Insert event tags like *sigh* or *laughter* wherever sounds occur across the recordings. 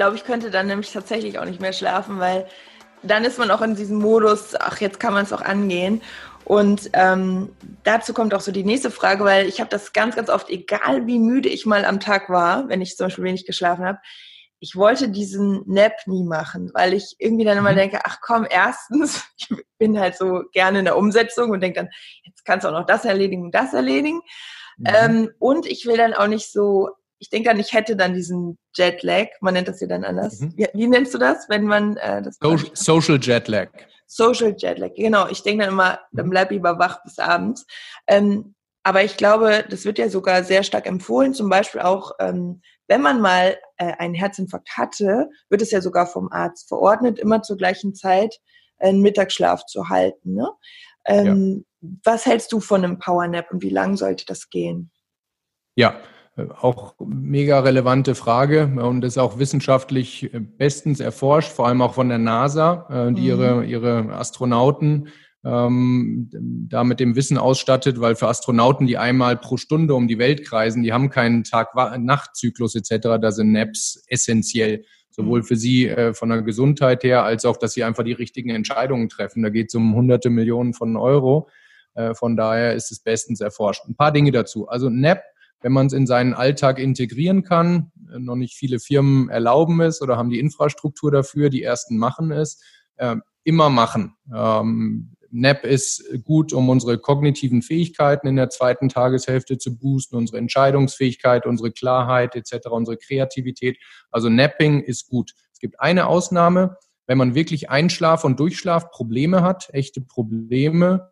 glaube, ich könnte dann nämlich tatsächlich auch nicht mehr schlafen, weil dann ist man auch in diesem Modus, ach, jetzt kann man es auch angehen. Und ähm, dazu kommt auch so die nächste Frage, weil ich habe das ganz, ganz oft, egal wie müde ich mal am Tag war, wenn ich zum Beispiel wenig geschlafen habe, ich wollte diesen Nap nie machen, weil ich irgendwie dann immer mhm. denke, ach komm, erstens, *laughs* ich bin halt so gerne in der Umsetzung und denke dann, jetzt kannst du auch noch das erledigen und das erledigen. Mhm. Ähm, und ich will dann auch nicht so, ich denke dann, ich hätte dann diesen Jetlag, man nennt das ja dann anders. Mhm. Wie, wie, nennst du das, wenn man äh, das? So, Social Jetlag. Social Jetlag, genau. Ich denke dann immer, dann mhm. bleib lieber wach bis abends. Ähm, aber ich glaube, das wird ja sogar sehr stark empfohlen, zum Beispiel auch, ähm, wenn man mal äh, einen Herzinfarkt hatte, wird es ja sogar vom Arzt verordnet, immer zur gleichen Zeit einen Mittagsschlaf zu halten. Ne? Ähm, ja. Was hältst du von einem Powernap und wie lang sollte das gehen? Ja, äh, auch mega relevante Frage und ist auch wissenschaftlich äh, bestens erforscht, vor allem auch von der NASA, äh, die mhm. ihre, ihre Astronauten ähm, da mit dem Wissen ausstattet, weil für Astronauten, die einmal pro Stunde um die Welt kreisen, die haben keinen Tag-Nacht-Zyklus etc., da sind Naps essentiell, sowohl mhm. für sie äh, von der Gesundheit her, als auch, dass sie einfach die richtigen Entscheidungen treffen. Da geht es um hunderte Millionen von Euro. Äh, von daher ist es bestens erforscht. Ein paar Dinge dazu. Also Nap, wenn man es in seinen Alltag integrieren kann, äh, noch nicht viele Firmen erlauben es oder haben die Infrastruktur dafür, die ersten machen es, äh, immer machen. Ähm, NAP ist gut, um unsere kognitiven Fähigkeiten in der zweiten Tageshälfte zu boosten, unsere Entscheidungsfähigkeit, unsere Klarheit etc., unsere Kreativität. Also Napping ist gut. Es gibt eine Ausnahme, wenn man wirklich Einschlaf- und Durchschlafprobleme hat, echte Probleme,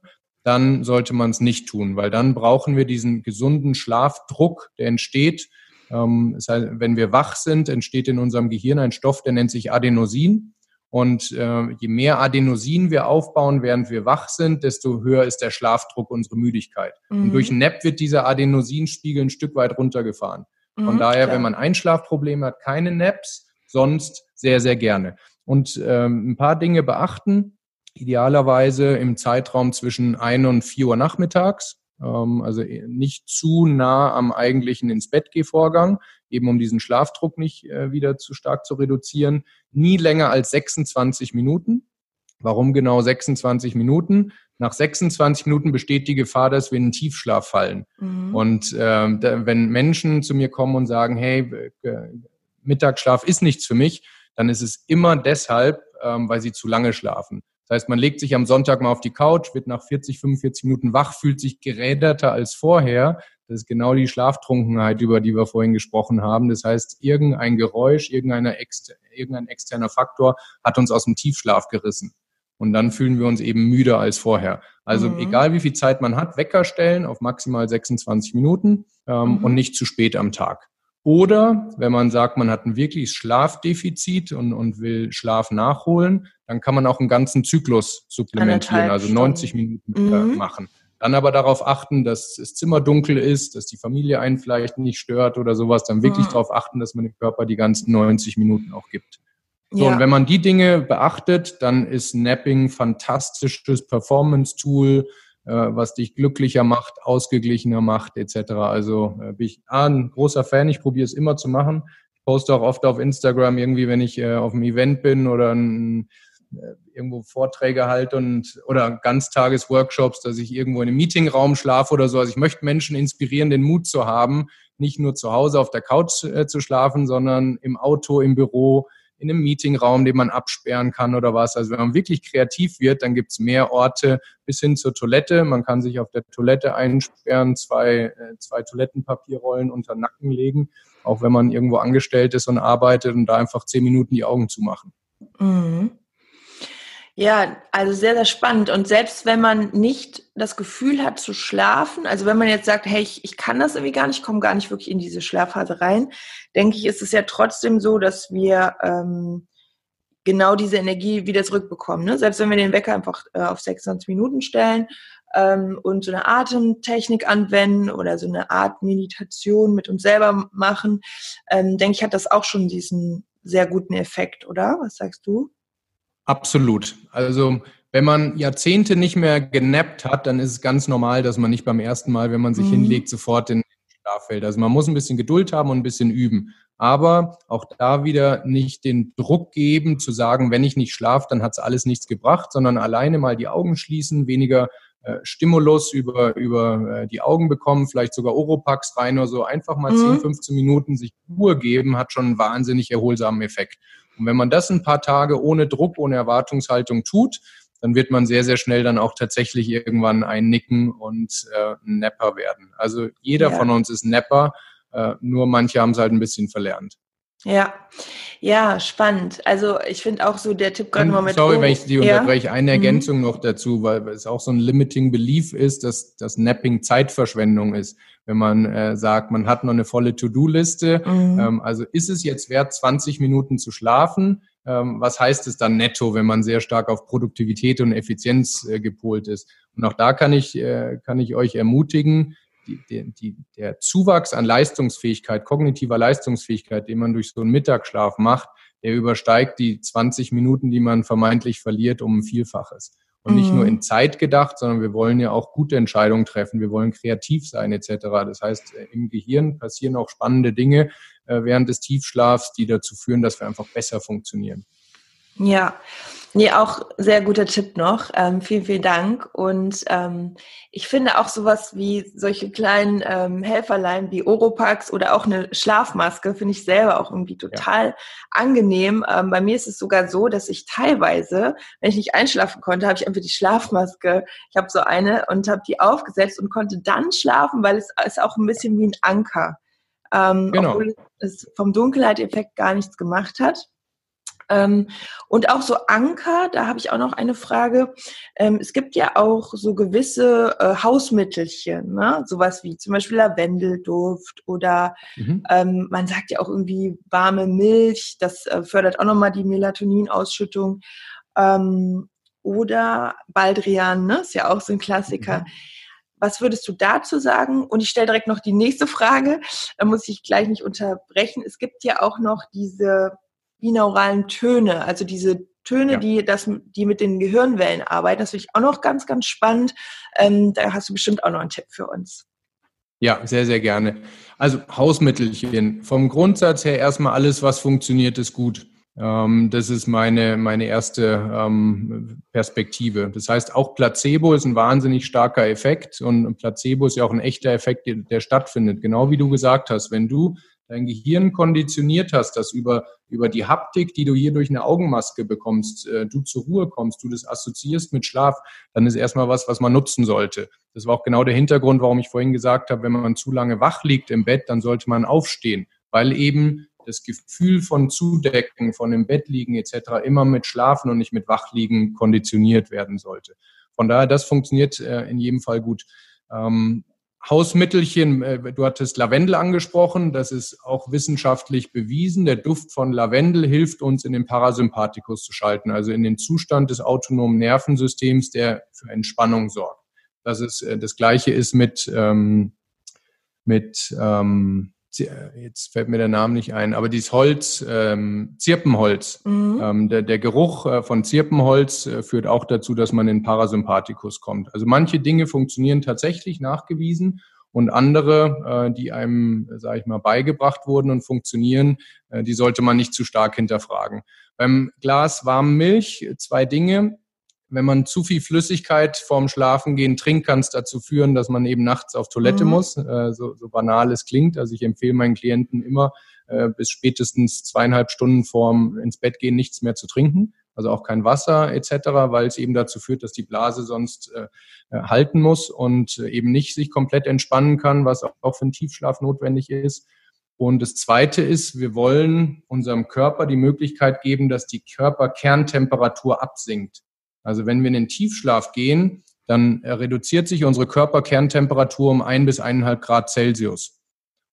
dann sollte man es nicht tun, weil dann brauchen wir diesen gesunden Schlafdruck, der entsteht. Ähm, das heißt, wenn wir wach sind, entsteht in unserem Gehirn ein Stoff, der nennt sich Adenosin. Und äh, je mehr Adenosin wir aufbauen, während wir wach sind, desto höher ist der Schlafdruck, unsere Müdigkeit. Mhm. Und durch NAP wird dieser Adenosinspiegel ein Stück weit runtergefahren. Von mhm, daher, klar. wenn man Einschlafprobleme hat, keine Naps, sonst sehr, sehr gerne. Und ähm, ein paar Dinge beachten. Idealerweise im Zeitraum zwischen ein und vier Uhr nachmittags. Ähm, also nicht zu nah am eigentlichen ins Bett Vorgang, eben um diesen Schlafdruck nicht äh, wieder zu stark zu reduzieren. Nie länger als 26 Minuten. Warum genau 26 Minuten? Nach 26 Minuten besteht die Gefahr, dass wir in einen Tiefschlaf fallen. Mhm. Und äh, wenn Menschen zu mir kommen und sagen, hey, äh, Mittagsschlaf ist nichts für mich, dann ist es immer deshalb, ähm, weil sie zu lange schlafen. Das heißt, man legt sich am Sonntag mal auf die Couch, wird nach 40, 45 Minuten wach, fühlt sich geräderter als vorher. Das ist genau die Schlaftrunkenheit, über die wir vorhin gesprochen haben. Das heißt, irgendein Geräusch, irgendein externer Faktor hat uns aus dem Tiefschlaf gerissen. Und dann fühlen wir uns eben müder als vorher. Also mhm. egal wie viel Zeit man hat, Wecker stellen auf maximal 26 Minuten ähm, mhm. und nicht zu spät am Tag. Oder wenn man sagt, man hat ein wirkliches Schlafdefizit und, und will Schlaf nachholen, dann kann man auch einen ganzen Zyklus supplementieren, also 90 Minuten äh, mhm. machen. Dann aber darauf achten, dass das Zimmer dunkel ist, dass die Familie einen vielleicht nicht stört oder sowas. Dann wirklich mhm. darauf achten, dass man dem Körper die ganzen 90 Minuten auch gibt. So, ja. und wenn man die Dinge beachtet, dann ist Napping fantastisches Performance-Tool, was dich glücklicher macht, ausgeglichener macht, etc. Also äh, bin ich A, ein großer Fan, ich probiere es immer zu machen. Ich poste auch oft auf Instagram irgendwie, wenn ich äh, auf einem Event bin oder ein, irgendwo Vorträge halte und oder Ganztagesworkshops, dass ich irgendwo in einem Meetingraum schlafe oder so. Also ich möchte Menschen inspirieren, den Mut zu haben, nicht nur zu Hause auf der Couch äh, zu schlafen, sondern im Auto, im Büro, in einem Meetingraum, den man absperren kann oder was. Also wenn man wirklich kreativ wird, dann gibt's mehr Orte bis hin zur Toilette. Man kann sich auf der Toilette einsperren, zwei, äh, zwei Toilettenpapierrollen unter den Nacken legen, auch wenn man irgendwo angestellt ist und arbeitet und da einfach zehn Minuten die Augen zumachen. Mhm. Ja, also sehr, sehr spannend. Und selbst wenn man nicht das Gefühl hat zu schlafen, also wenn man jetzt sagt, hey, ich, ich kann das irgendwie gar nicht, komme gar nicht wirklich in diese Schlafphase rein, denke ich, ist es ja trotzdem so, dass wir ähm, genau diese Energie wieder zurückbekommen. Ne? Selbst wenn wir den Wecker einfach äh, auf 26 Minuten stellen ähm, und so eine Atemtechnik anwenden oder so eine Art Meditation mit uns selber machen, ähm, denke ich, hat das auch schon diesen sehr guten Effekt, oder? Was sagst du? Absolut. Also wenn man Jahrzehnte nicht mehr genappt hat, dann ist es ganz normal, dass man nicht beim ersten Mal, wenn man sich mhm. hinlegt, sofort in Schlaf fällt. Also man muss ein bisschen Geduld haben und ein bisschen üben. Aber auch da wieder nicht den Druck geben, zu sagen, wenn ich nicht schlafe, dann hat es alles nichts gebracht, sondern alleine mal die Augen schließen, weniger äh, Stimulus über, über äh, die Augen bekommen, vielleicht sogar Oropax rein oder so. Einfach mal mhm. 10, 15 Minuten sich Ruhe geben, hat schon einen wahnsinnig erholsamen Effekt. Und wenn man das ein paar Tage ohne Druck, ohne Erwartungshaltung tut, dann wird man sehr, sehr schnell dann auch tatsächlich irgendwann einnicken und äh, ein Nepper werden. Also jeder ja. von uns ist Nepper, äh, nur manche haben es halt ein bisschen verlernt. Ja, ja, spannend. Also ich finde auch so der Tipp gerade mal mit. Sorry, wenn ich die unterbreche. Eine mhm. Ergänzung mhm. noch dazu, weil es auch so ein limiting belief ist, dass das Napping Zeitverschwendung ist. Wenn man äh, sagt, man hat noch eine volle To-Do-Liste, mhm. ähm, also ist es jetzt wert, 20 Minuten zu schlafen? Ähm, was heißt es dann netto, wenn man sehr stark auf Produktivität und Effizienz äh, gepolt ist? Und auch da kann ich, äh, kann ich euch ermutigen, die, die, der Zuwachs an Leistungsfähigkeit, kognitiver Leistungsfähigkeit, den man durch so einen Mittagsschlaf macht, der übersteigt die 20 Minuten, die man vermeintlich verliert, um ein Vielfaches. Und nicht nur mhm. in Zeit gedacht, sondern wir wollen ja auch gute Entscheidungen treffen, wir wollen kreativ sein etc. Das heißt, äh, im Gehirn passieren auch spannende Dinge äh, während des Tiefschlafs, die dazu führen, dass wir einfach besser funktionieren. Ja, Nee, auch sehr guter Tipp noch. Ähm, vielen, vielen Dank. Und ähm, ich finde auch sowas wie solche kleinen ähm, Helferlein wie Oropax oder auch eine Schlafmaske finde ich selber auch irgendwie total ja. angenehm. Ähm, bei mir ist es sogar so, dass ich teilweise, wenn ich nicht einschlafen konnte, habe ich einfach die Schlafmaske. Ich habe so eine und habe die aufgesetzt und konnte dann schlafen, weil es ist auch ein bisschen wie ein Anker. Ähm, genau. Obwohl es vom Dunkelheit-Effekt gar nichts gemacht hat. Ähm, und auch so Anker, da habe ich auch noch eine Frage. Ähm, es gibt ja auch so gewisse äh, Hausmittelchen, ne? sowas wie zum Beispiel Lavendelduft oder mhm. ähm, man sagt ja auch irgendwie warme Milch, das äh, fördert auch nochmal die Melatoninausschüttung. Ähm, oder Baldrian, ne? ist ja auch so ein Klassiker. Mhm. Was würdest du dazu sagen? Und ich stelle direkt noch die nächste Frage, da muss ich gleich nicht unterbrechen. Es gibt ja auch noch diese binauralen Töne, also diese Töne, ja. die, das, die mit den Gehirnwellen arbeiten. Das finde ich auch noch ganz, ganz spannend. Ähm, da hast du bestimmt auch noch einen Tipp für uns. Ja, sehr, sehr gerne. Also Hausmittelchen. Vom Grundsatz her erstmal alles, was funktioniert, ist gut. Ähm, das ist meine, meine erste ähm, Perspektive. Das heißt, auch Placebo ist ein wahnsinnig starker Effekt und Placebo ist ja auch ein echter Effekt, der stattfindet. Genau wie du gesagt hast, wenn du dein Gehirn konditioniert hast, dass über, über die Haptik, die du hier durch eine Augenmaske bekommst, äh, du zur Ruhe kommst, du das assoziierst mit Schlaf, dann ist erstmal was, was man nutzen sollte. Das war auch genau der Hintergrund, warum ich vorhin gesagt habe, wenn man zu lange wach liegt im Bett, dann sollte man aufstehen, weil eben das Gefühl von Zudecken, von im Bett liegen etc. immer mit Schlafen und nicht mit Wachliegen konditioniert werden sollte. Von daher, das funktioniert äh, in jedem Fall gut. Ähm, Hausmittelchen, äh, du hattest Lavendel angesprochen, das ist auch wissenschaftlich bewiesen. Der Duft von Lavendel hilft uns in den Parasympathikus zu schalten, also in den Zustand des autonomen Nervensystems, der für Entspannung sorgt. Das ist äh, das Gleiche ist mit ähm, mit ähm, jetzt fällt mir der Name nicht ein, aber dieses Holz, ähm, Zirpenholz, mhm. ähm, der, der Geruch äh, von Zirpenholz äh, führt auch dazu, dass man in Parasympathikus kommt. Also manche Dinge funktionieren tatsächlich nachgewiesen und andere, äh, die einem, sage ich mal, beigebracht wurden und funktionieren, äh, die sollte man nicht zu stark hinterfragen. Beim Glas warme Milch zwei Dinge wenn man zu viel Flüssigkeit vorm Schlafengehen trinkt, kann es dazu führen, dass man eben nachts auf Toilette mhm. muss. Äh, so, so banal es klingt. Also ich empfehle meinen Klienten immer, äh, bis spätestens zweieinhalb Stunden vorm ins Bett gehen nichts mehr zu trinken. Also auch kein Wasser etc., weil es eben dazu führt, dass die Blase sonst äh, äh halten muss und äh, eben nicht sich komplett entspannen kann, was auch für einen Tiefschlaf notwendig ist. Und das Zweite ist, wir wollen unserem Körper die Möglichkeit geben, dass die Körperkerntemperatur absinkt. Also wenn wir in den Tiefschlaf gehen, dann reduziert sich unsere Körperkerntemperatur um ein bis eineinhalb Grad Celsius.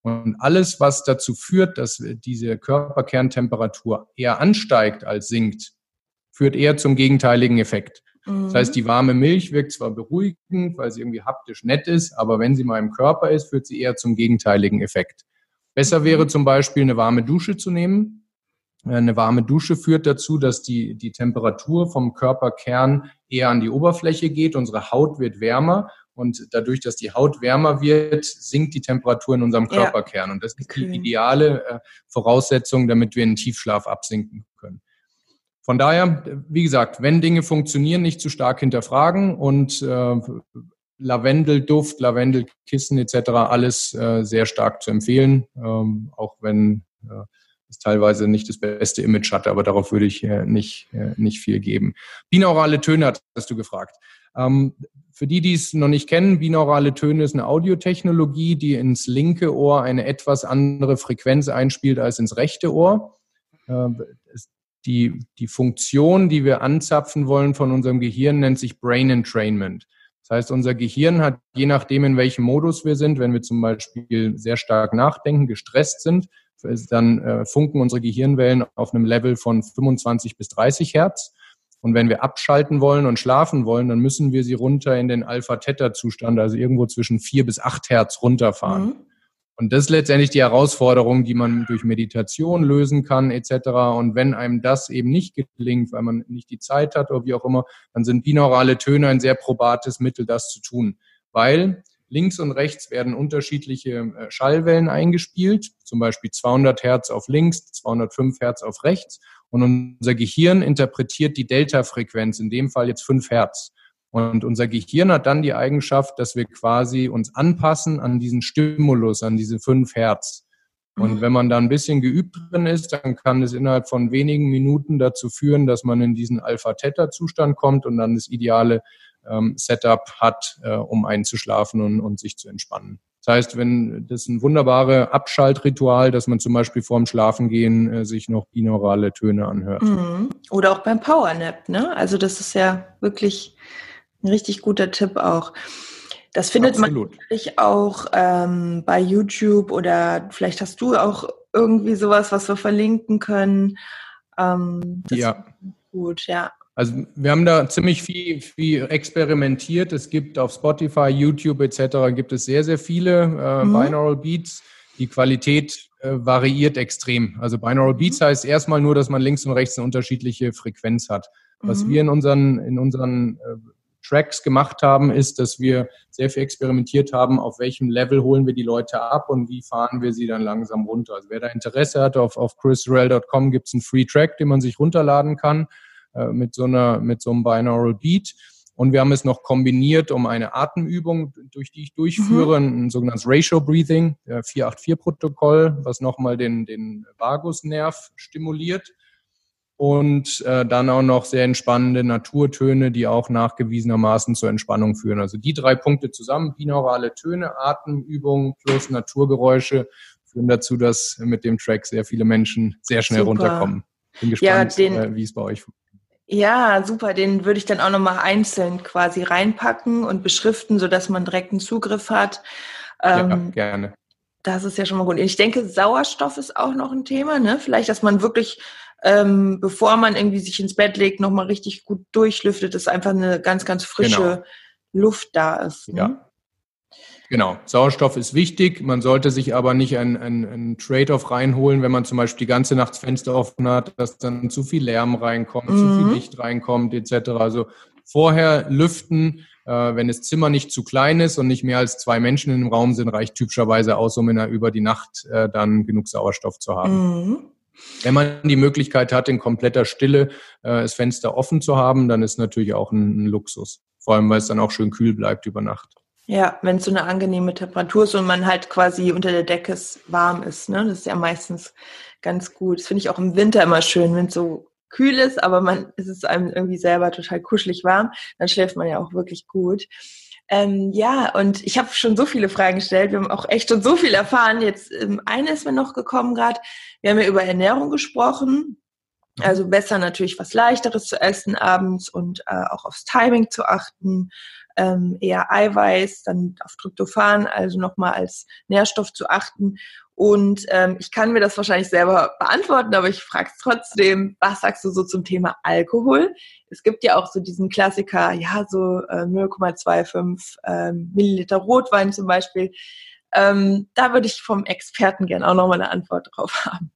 Und alles, was dazu führt, dass diese Körperkerntemperatur eher ansteigt als sinkt, führt eher zum gegenteiligen Effekt. Mhm. Das heißt, mhm. die warme Milch wirkt zwar beruhigend, weil sie irgendwie haptisch nett ist, aber wenn sie mal im Körper ist, führt sie eher zum gegenteiligen Effekt. Besser wäre mhm. zum Beispiel eine warme Dusche zu nehmen, eine warme Dusche führt dazu, dass die, die Temperatur vom Körperkern eher an die Oberfläche geht. Unsere Haut wird wärmer Und dadurch, dass die Haut wärmer wird, sinkt die Temperatur in unserem Körperkern. Ja. Und das ist die ideale äh, Voraussetzung, damit wir in den Tiefschlaf absinken können. Von daher, wie gesagt, wenn Dinge funktionieren, nicht zu stark hinterfragen und äh, Lavendelduft, Lavendelkissen etc. alles äh, sehr stark zu empfehlen, ähm, auch wenn äh, es teilweise nicht das beste Image hatte, aber darauf würde ich äh, nicht, äh, nicht viel geben. Binaurale Töne hast du gefragt. Ähm, für die, die es noch nicht kennen, binaurale Töne ist eine Audiotechnologie, die ins linke Ohr eine etwas andere Frequenz einspielt als ins rechte Ohr. Äh, die, die Funktion, die wir anzapfen wollen von unserem Gehirn, nennt sich Brain Entrainment. Das heißt, unser Gehirn hat, je nachdem, in welchem Modus wir sind, wenn wir zum Beispiel sehr stark nachdenken, gestresst sind, dann äh, funken unsere Gehirnwellen auf einem Level von 25 bis 30 Hertz. Und wenn wir abschalten wollen und schlafen wollen, dann müssen wir sie runter in den Alpha-Theta-Zustand, also irgendwo zwischen 4 bis 8 Hertz runterfahren. Mhm. Und das ist letztendlich die Herausforderung, die man durch Meditation lösen kann, etc. Und wenn einem das eben nicht gelingt, weil man nicht die Zeit hat oder wie auch immer, dann sind binaurale Töne ein sehr probates Mittel, das zu tun. Weil links und rechts werden unterschiedliche äh, Schallwellen eingespielt, zum Beispiel 200 Hertz auf links, 205 Hertz auf rechts. Und unser Gehirn interpretiert die Delta-Frequenz, in dem Fall jetzt 5 Hertz. Und unser Gehirn hat dann die Eigenschaft, dass wir quasi uns anpassen an diesen Stimulus, an diese fünf Hertz. Und mhm. wenn man da ein bisschen geübt drin ist, dann kann es innerhalb von wenigen Minuten dazu führen, dass man in diesen Alpha-Theta-Zustand kommt und dann das ideale ähm, Setup hat, äh, um einzuschlafen und, und sich zu entspannen. Das heißt, wenn das ist ein wunderbare Abschaltritual, dass man zum Beispiel vorm Schlafengehen äh, sich noch binaurale Töne anhört. Mhm. Oder auch beim Powernap, ne? Also das ist ja wirklich ein richtig guter Tipp auch. Das findet Absolut. man natürlich auch ähm, bei YouTube oder vielleicht hast du auch irgendwie sowas, was wir verlinken können. Ähm, ja. Gut, ja. Also wir haben da ziemlich viel, viel experimentiert. Es gibt auf Spotify, YouTube etc. gibt es sehr, sehr viele äh, mhm. Binaural Beats. Die Qualität äh, variiert extrem. Also Binaural Beats mhm. heißt erstmal nur, dass man links und rechts eine unterschiedliche Frequenz hat. Was mhm. wir in unseren, in unseren äh, Tracks gemacht haben, ist, dass wir sehr viel experimentiert haben, auf welchem Level holen wir die Leute ab und wie fahren wir sie dann langsam runter. Also wer da Interesse hat, auf, auf chrisrel.com gibt es einen Free Track, den man sich runterladen kann äh, mit, so einer, mit so einem Binaural Beat. Und wir haben es noch kombiniert um eine Atemübung, durch die ich durchführe, mhm. ein sogenanntes Ratio Breathing, 484-Protokoll, was nochmal den, den Vagusnerv stimuliert und äh, dann auch noch sehr entspannende Naturtöne, die auch nachgewiesenermaßen zur Entspannung führen. Also die drei Punkte zusammen, binaurale Töne, Atemübungen plus Naturgeräusche führen dazu, dass mit dem Track sehr viele Menschen sehr schnell super. runterkommen. Bin gespannt, ja, äh, wie es bei euch funktioniert. Ja, super. Den würde ich dann auch nochmal einzeln quasi reinpacken und beschriften, sodass man direkt einen Zugriff hat. Ähm, ja, gerne. Das ist ja schon mal gut. Ich denke, Sauerstoff ist auch noch ein Thema, ne? Vielleicht, dass man wirklich ähm, bevor man irgendwie sich ins Bett legt, nochmal richtig gut durchlüftet, dass einfach eine ganz, ganz frische genau. Luft da ist. Ne? Ja. Genau, Sauerstoff ist wichtig. Man sollte sich aber nicht ein, ein, ein Trade-off reinholen, wenn man zum Beispiel die ganze Nacht Fenster offen hat, dass dann zu viel Lärm reinkommt, mhm. zu viel mhm. Licht reinkommt, etc. Also vorher lüften, äh, wenn das Zimmer nicht zu klein ist und nicht mehr als zwei Menschen im Raum sind, reicht typischerweise aus, um in der, über die Nacht äh, dann genug Sauerstoff zu haben. Mhm. Wenn man die Möglichkeit hat, in kompletter Stille äh, das Fenster offen zu haben, dann ist natürlich auch ein, ein Luxus. Vor allem, weil es dann auch schön kühl bleibt über Nacht. Ja, wenn es so eine angenehme Temperatur ist und man halt quasi unter der Decke warm ist. Ne? Das ist ja meistens ganz gut. Das finde ich auch im Winter immer schön, wenn es so kühl ist, aber man ist es einem irgendwie selber total kuschelig warm. Dann schläft man ja auch wirklich gut. Ähm, ja, und ich habe schon so viele Fragen gestellt. Wir haben auch echt schon so viel erfahren. Jetzt ähm, eine ist mir noch gekommen gerade. Wir haben ja über Ernährung gesprochen. Also besser natürlich was leichteres zu essen abends und äh, auch aufs Timing zu achten. Ähm, eher Eiweiß, dann auf Tryptophan, also nochmal als Nährstoff zu achten. Und ähm, ich kann mir das wahrscheinlich selber beantworten, aber ich frage es trotzdem, was sagst du so zum Thema Alkohol? Es gibt ja auch so diesen Klassiker, ja, so äh, 0,25 ähm, Milliliter Rotwein zum Beispiel. Ähm, da würde ich vom Experten gerne auch nochmal eine Antwort drauf haben.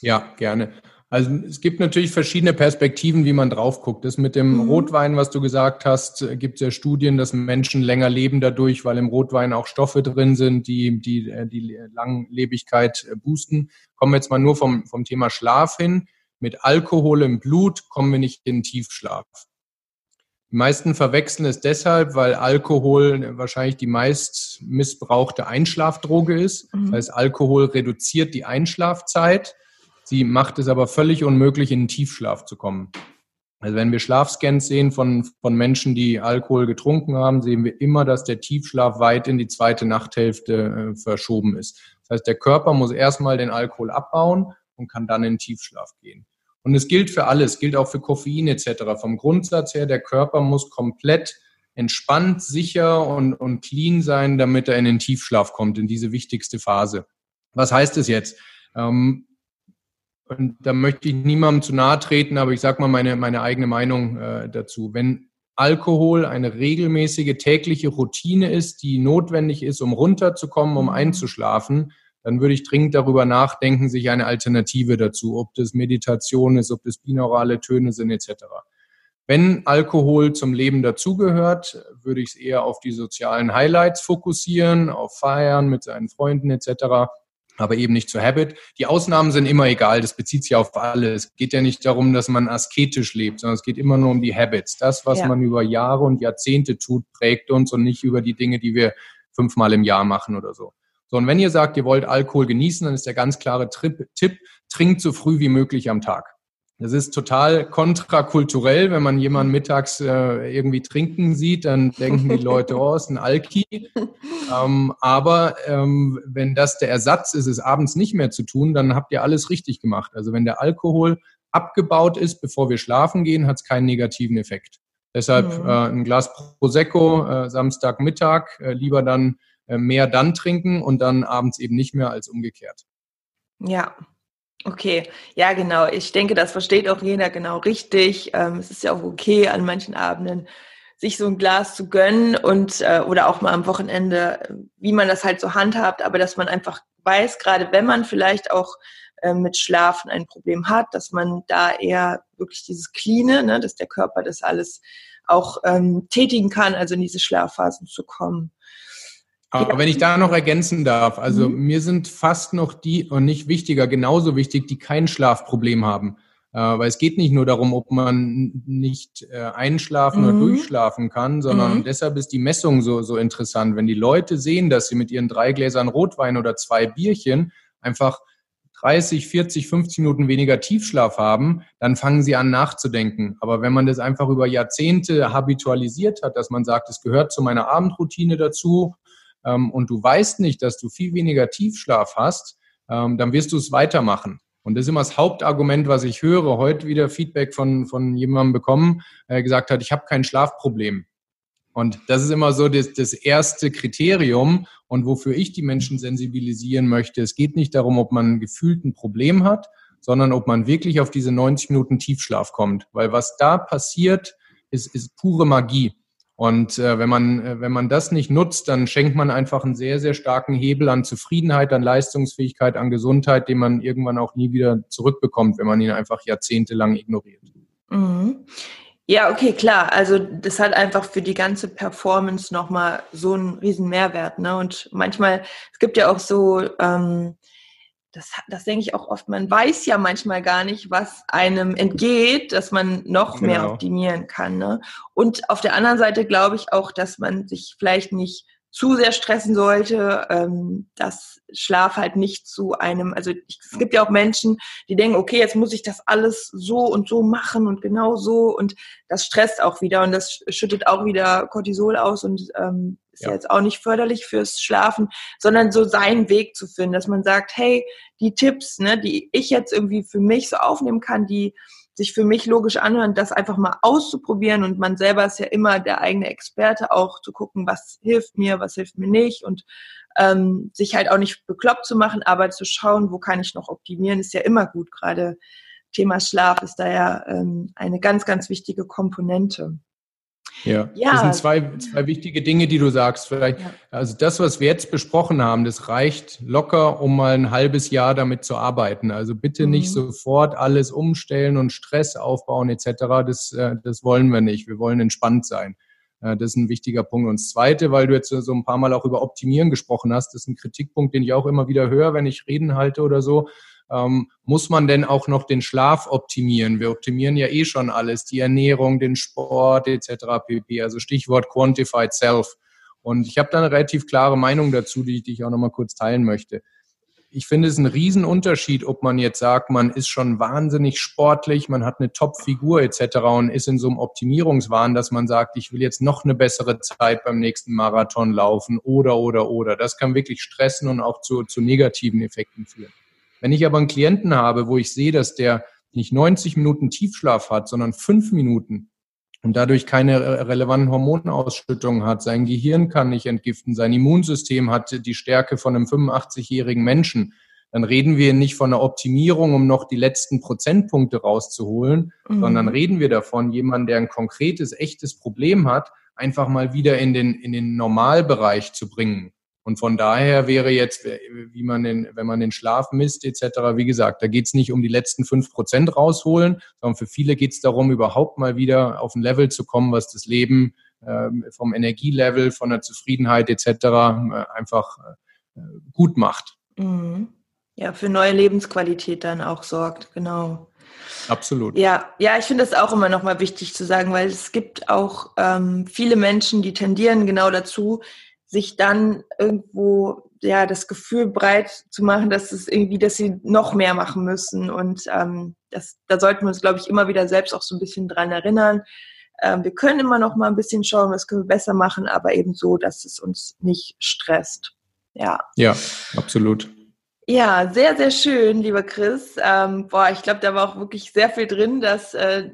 Ja, gerne. Also es gibt natürlich verschiedene Perspektiven, wie man drauf guckt. Das mit dem mhm. Rotwein, was du gesagt hast, gibt es ja Studien, dass Menschen länger leben dadurch, weil im Rotwein auch Stoffe drin sind, die die, äh, die Langlebigkeit äh, boosten. Kommen wir jetzt mal nur vom, vom Thema Schlaf hin. Mit Alkohol im Blut kommen wir nicht in Tiefschlaf. Die meisten verwechseln es deshalb, weil Alkohol wahrscheinlich die meist missbrauchte Einschlafdroge ist. Mhm. Das heißt, Alkohol reduziert die Einschlafzeit Sie macht es aber völlig unmöglich, in den Tiefschlaf zu kommen. Also wenn wir Schlafscans sehen von, von Menschen, die Alkohol getrunken haben, sehen wir immer, dass der Tiefschlaf weit in die zweite Nachthälfte äh, verschoben ist. Das heißt, der Körper muss erstmal den Alkohol abbauen und kann dann in den Tiefschlaf gehen. Und es gilt für alles, gilt auch für Koffein etc. Vom Grundsatz her, der Körper muss komplett entspannt, sicher und, und clean sein, damit er in den Tiefschlaf kommt, in diese wichtigste Phase. Was heißt es jetzt? Ähm, und da möchte ich niemandem zu nahe treten, aber ich sage mal meine, meine eigene Meinung äh, dazu. Wenn Alkohol eine regelmäßige tägliche Routine ist, die notwendig ist, um runterzukommen, um mhm. einzuschlafen, dann würde ich dringend darüber nachdenken, sich eine Alternative dazu, ob das Meditation ist, ob das binaurale Töne sind etc. Wenn Alkohol zum Leben dazugehört, würde ich es eher auf die sozialen Highlights fokussieren, auf Feiern mit seinen Freunden etc aber eben nicht zur Habit. Die Ausnahmen sind immer egal, das bezieht sich auf alles. Es geht ja nicht darum, dass man asketisch lebt, sondern es geht immer nur um die Habits. Das, was ja. man über Jahre und Jahrzehnte tut, prägt uns und nicht über die Dinge, die wir fünfmal im Jahr machen oder so. So, und wenn ihr sagt, ihr wollt Alkohol genießen, dann ist der ganz klare Tipp, trinkt so früh wie möglich am Tag. Das ist total kontrakulturell, wenn man jemanden mittags äh, irgendwie trinken sieht, dann denken die Leute, *laughs* oh, ist ein Alki. ähm, aber ähm, wenn das der Ersatz ist, es abends nicht mehr zu tun, dann habt ihr alles richtig gemacht. Also wenn der Alkohol abgebaut ist, bevor wir schlafen gehen, hat es keinen negativen Effekt. Deshalb mhm. äh, ein Glas Prosecco äh, Samstagmittag, äh, lieber dann äh, mehr dann trinken und dann abends eben nicht mehr als umgekehrt. Ja, Okay, ja genau. Ich denke, das versteht auch jeder genau richtig. Ähm, es ist ja auch okay, an manchen Abenden sich so ein Glas zu gönnen und äh, oder auch mal am Wochenende, wie man das halt so handhabt, aber dass man einfach weiß, gerade wenn man vielleicht auch äh, mit Schlafen ein Problem hat, dass man da eher wirklich dieses Cleane, ne, dass der Körper das alles auch ähm, tätigen kann, also in diese Schlafphasen zu kommen. Aber wenn ich da noch ergänzen darf, also mhm. mir sind fast noch die, und nicht wichtiger, genauso wichtig, die kein Schlafproblem haben. Äh, weil es geht nicht nur darum, ob man nicht äh, einschlafen mhm. oder durchschlafen kann, sondern mhm. deshalb ist die Messung so, so interessant. Wenn die Leute sehen, dass sie mit ihren drei Gläsern Rotwein oder zwei Bierchen einfach 30, 40, 50 Minuten weniger Tiefschlaf haben, dann fangen sie an nachzudenken. Aber wenn man das einfach über Jahrzehnte habitualisiert hat, dass man sagt, es gehört zu meiner Abendroutine dazu ähm, und du weißt nicht, dass du viel weniger Tiefschlaf hast, ähm, dann wirst du es weitermachen. Und das ist immer das Hauptargument, was ich höre. Heute wieder Feedback von, von jemandem bekommen, der gesagt hat, ich habe kein Schlafproblem. Und das ist immer so das, das erste Kriterium und wofür ich die Menschen sensibilisieren möchte. Es geht nicht darum, ob man gefühlt ein Problem hat, sondern ob man wirklich auf diese 90 Minuten Tiefschlaf kommt. Weil was da passiert, ist, ist pure Magie. Und äh, wenn man äh, wenn man das nicht nutzt, dann schenkt man einfach einen sehr sehr starken Hebel an Zufriedenheit, an Leistungsfähigkeit, an Gesundheit, den man irgendwann auch nie wieder zurückbekommt, wenn man ihn einfach jahrzehntelang ignoriert. Mhm. Ja, okay, klar. Also das hat einfach für die ganze Performance nochmal so einen riesen Mehrwert. Ne? Und manchmal, es gibt ja auch so ähm, das, das denke ich auch oft, man weiß ja manchmal gar nicht, was einem entgeht, dass man noch genau. mehr optimieren kann. Ne? Und auf der anderen Seite glaube ich auch, dass man sich vielleicht nicht zu sehr stressen sollte, ähm, dass Schlaf halt nicht zu einem, also ich, es gibt ja auch Menschen, die denken, okay, jetzt muss ich das alles so und so machen und genau so und das stresst auch wieder und das schüttet auch wieder Cortisol aus und ähm, ist ja. jetzt auch nicht förderlich fürs Schlafen, sondern so seinen Weg zu finden, dass man sagt, hey, die Tipps, ne, die ich jetzt irgendwie für mich so aufnehmen kann, die sich für mich logisch anhören, das einfach mal auszuprobieren und man selber ist ja immer der eigene Experte auch zu gucken, was hilft mir, was hilft mir nicht und ähm, sich halt auch nicht bekloppt zu machen, aber zu schauen, wo kann ich noch optimieren, ist ja immer gut. Gerade Thema Schlaf ist da ja ähm, eine ganz, ganz wichtige Komponente. Ja. ja. Das sind zwei, zwei wichtige Dinge, die du sagst. Vielleicht, ja. also das, was wir jetzt besprochen haben, das reicht locker, um mal ein halbes Jahr damit zu arbeiten. Also bitte mhm. nicht sofort alles umstellen und Stress aufbauen etc. Das, äh, das wollen wir nicht. Wir wollen entspannt sein. Äh, das ist ein wichtiger Punkt. Und das Zweite, weil du jetzt so ein paar Mal auch über Optimieren gesprochen hast, das ist ein Kritikpunkt, den ich auch immer wieder höre, wenn ich Reden halte oder so ähm, muss man denn auch noch den Schlaf optimieren? Wir optimieren ja eh schon alles, die Ernährung, den Sport etc. pp. Also Stichwort Quantified Self. Und ich habe da eine relativ klare Meinung dazu, die, die ich auch nochmal kurz teilen möchte. Ich finde es ein Riesenunterschied, ob man jetzt sagt, man ist schon wahnsinnig sportlich, man hat eine Top-Figur etc. und ist in so einem Optimierungswahn, dass man sagt, ich will jetzt noch eine bessere Zeit beim nächsten Marathon laufen oder, oder, oder. Das kann wirklich stressen und auch zu, zu negativen Effekten führen. Wenn ich aber einen Klienten habe, wo ich sehe, dass der nicht 90 Minuten Tiefschlaf hat, sondern fünf Minuten und dadurch keine relevanten Hormonausschüttungen hat, sein Gehirn kann nicht entgiften, sein Immunsystem hat die Stärke von einem 85-jährigen Menschen, dann reden wir nicht von einer Optimierung, um noch die letzten Prozentpunkte rauszuholen, mhm. sondern reden wir davon, jemand, der ein konkretes, echtes Problem hat, einfach mal wieder in den, in den Normalbereich zu bringen. Und von daher wäre jetzt, wie man den, wenn man den Schlaf misst etc., wie gesagt, da geht es nicht um die letzten fünf Prozent rausholen, sondern für viele geht es darum, überhaupt mal wieder auf ein Level zu kommen, was das Leben äh, vom Energielevel, von der Zufriedenheit etc. Äh, einfach äh, gut macht. Mhm. Ja, für neue Lebensqualität dann auch sorgt, genau. Absolut. Ja, ja, ich finde das auch immer nochmal wichtig zu sagen, weil es gibt auch ähm, viele Menschen, die tendieren genau dazu, sich dann irgendwo ja das Gefühl breit zu machen, dass es irgendwie, dass sie noch mehr machen müssen. Und ähm, das, da sollten wir uns, glaube ich, immer wieder selbst auch so ein bisschen dran erinnern. Ähm, wir können immer noch mal ein bisschen schauen, was können wir besser machen, aber eben so, dass es uns nicht stresst. Ja. Ja, absolut. Ja, sehr, sehr schön, lieber Chris. Ähm, boah, ich glaube, da war auch wirklich sehr viel drin, dass äh,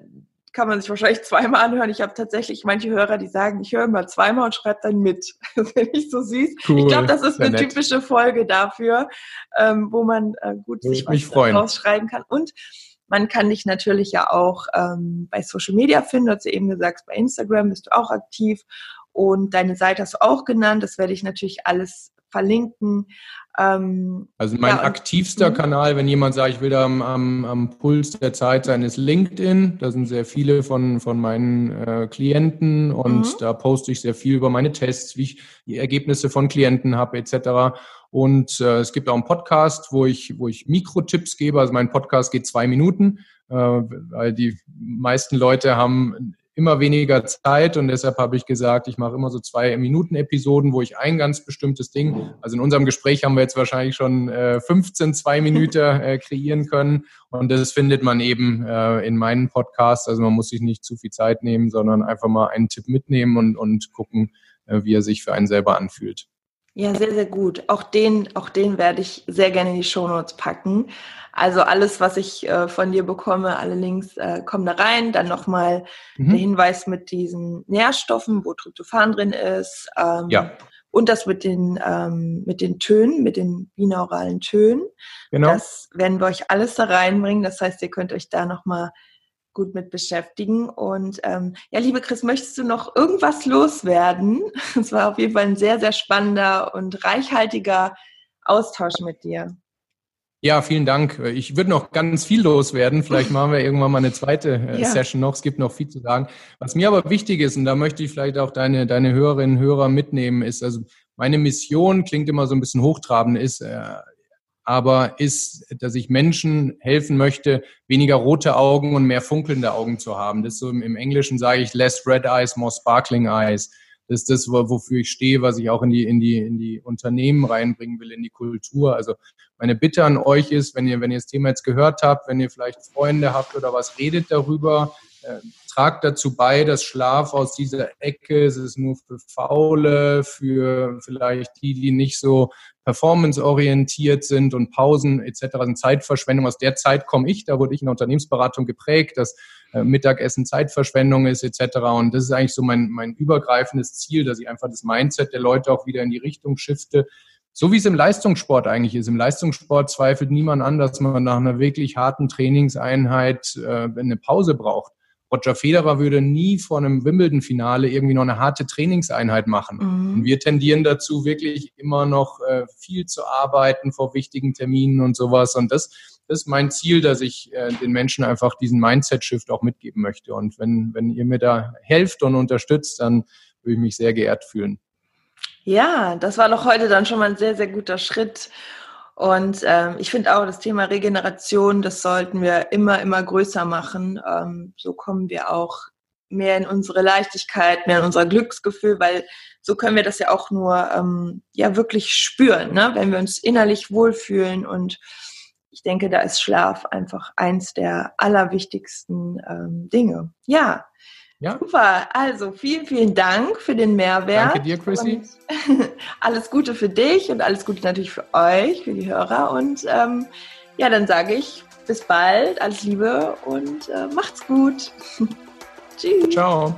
kann man sich wahrscheinlich zweimal anhören. Ich habe tatsächlich manche Hörer, die sagen, ich höre mal zweimal und schreibe dann mit, *laughs* wenn ich so siehst. Cool, ich glaube, das ist eine nett. typische Folge dafür, ähm, wo man äh, gut sich was rausschreiben kann. Und man kann dich natürlich ja auch ähm, bei Social Media finden. Du hast ja eben gesagt, bei Instagram bist du auch aktiv. Und deine Seite hast du auch genannt. Das werde ich natürlich alles verlinken. Ähm, also mein ja, aktivster mhm. Kanal, wenn jemand sagt, ich will da am, am, am, Puls der Zeit sein, ist LinkedIn. Da sind sehr viele von, von meinen äh, Klienten und mhm. da poste ich sehr viel über meine Tests, wie ich die Ergebnisse von Klienten habe etc. Und äh, es gibt auch einen Podcast, wo ich, wo ich Mikrotipps gebe. Also mein Podcast geht zwei Minuten, äh, weil die meisten Leute haben immer weniger Zeit und deshalb habe ich gesagt, ich mache immer so zwei Minuten Episoden, wo ich ein ganz bestimmtes Ding, also in unserem Gespräch haben wir jetzt wahrscheinlich schon äh, 15 zwei Minuten äh, kreieren können und das findet man eben äh, in meinen Podcasts, also man muss sich nicht zu viel Zeit nehmen, sondern einfach mal einen Tipp mitnehmen und, und gucken, äh, wie er sich für einen selber anfühlt. Ja, sehr, sehr gut. Auch den, auch den werde ich sehr gerne in die Shownotes packen. Also alles, was ich äh, von dir bekomme, alle Links äh, kommen da rein. Dann nochmal mhm. der Hinweis mit diesen Nährstoffen, wo Tryptophan drin ist. Ähm, ja. Und das mit den, ähm, mit den Tönen, mit den binauralen Tönen. Genau. Das werden wir euch alles da reinbringen. Das heißt, ihr könnt euch da nochmal gut mit beschäftigen. Und ähm, ja, liebe Chris, möchtest du noch irgendwas loswerden? *laughs* Es war auf jeden Fall ein sehr, sehr spannender und reichhaltiger Austausch mit dir. Ja, vielen Dank. Ich würde noch ganz viel loswerden. Vielleicht machen wir irgendwann mal eine zweite äh, ja. Session noch. Es gibt noch viel zu sagen. Was mir aber wichtig ist, und da möchte ich vielleicht auch deine, deine Hörerinnen und Hörer mitnehmen, ist, also meine Mission klingt immer so ein bisschen hochtrabend, ist, äh, aber ist, dass ich Menschen helfen möchte, weniger rote Augen und mehr funkelnde Augen zu haben. Das so im, Englischen sage ich less red eyes, more sparkling eyes. Das ist das, wofür ich stehe, was ich auch in die, in die, in die Unternehmen reinbringen will, in die Kultur. Also meine Bitte an euch ist, wenn ihr, wenn ihr das Thema jetzt gehört habt, wenn ihr vielleicht Freunde habt oder was, redet darüber, tragt dazu bei, dass Schlaf aus dieser Ecke, es ist nur für Faule, für vielleicht die, die nicht so performanceorientiert sind und Pausen etc. sind Zeitverschwendung. Aus der Zeit komme ich, da wurde ich in der Unternehmensberatung geprägt, dass äh, Mittagessen Zeitverschwendung ist etc. Und das ist eigentlich so mein, mein übergreifendes Ziel, dass ich einfach das Mindset der Leute auch wieder in die Richtung shifte. So wie es im Leistungssport eigentlich ist. Im Leistungssport zweifelt niemand an, dass man nach einer wirklich harten Trainingseinheit äh, eine Pause braucht. Roger Federer würde nie vor einem Wimbledon-Finale irgendwie noch eine harte Trainingseinheit machen. Mhm. Und wir tendieren dazu, wirklich immer noch äh, viel zu arbeiten vor wichtigen Terminen und sowas. Und das, das ist mein Ziel, dass ich äh, den Menschen einfach diesen Mindset-Shift auch mitgeben möchte. Und wenn, wenn ihr mir da helft und unterstützt, dann würde ich mich sehr geehrt fühlen. Ja, das war doch heute dann schon mal ein sehr, sehr guter Schritt. Und ähm, ich finde auch das Thema Regeneration, das sollten wir immer, immer größer machen. Ähm, so kommen wir auch mehr in unsere Leichtigkeit, mehr in unser Glücksgefühl, weil so können wir das ja auch nur ähm, ja wirklich spüren, ne? wenn wir uns innerlich wohlfühlen. Und ich denke, da ist Schlaf einfach eins der allerwichtigsten ähm, Dinge. Ja, ja. Super. Also vielen, vielen Dank für den Mehrwert. Danke dir, Chrissy. *laughs* alles Gute für dich und alles Gute natürlich für euch, für die Hörer. Und ähm, ja, dann sage ich bis bald, alles Liebe und äh, macht's gut. *laughs* Tschüss. Ciao.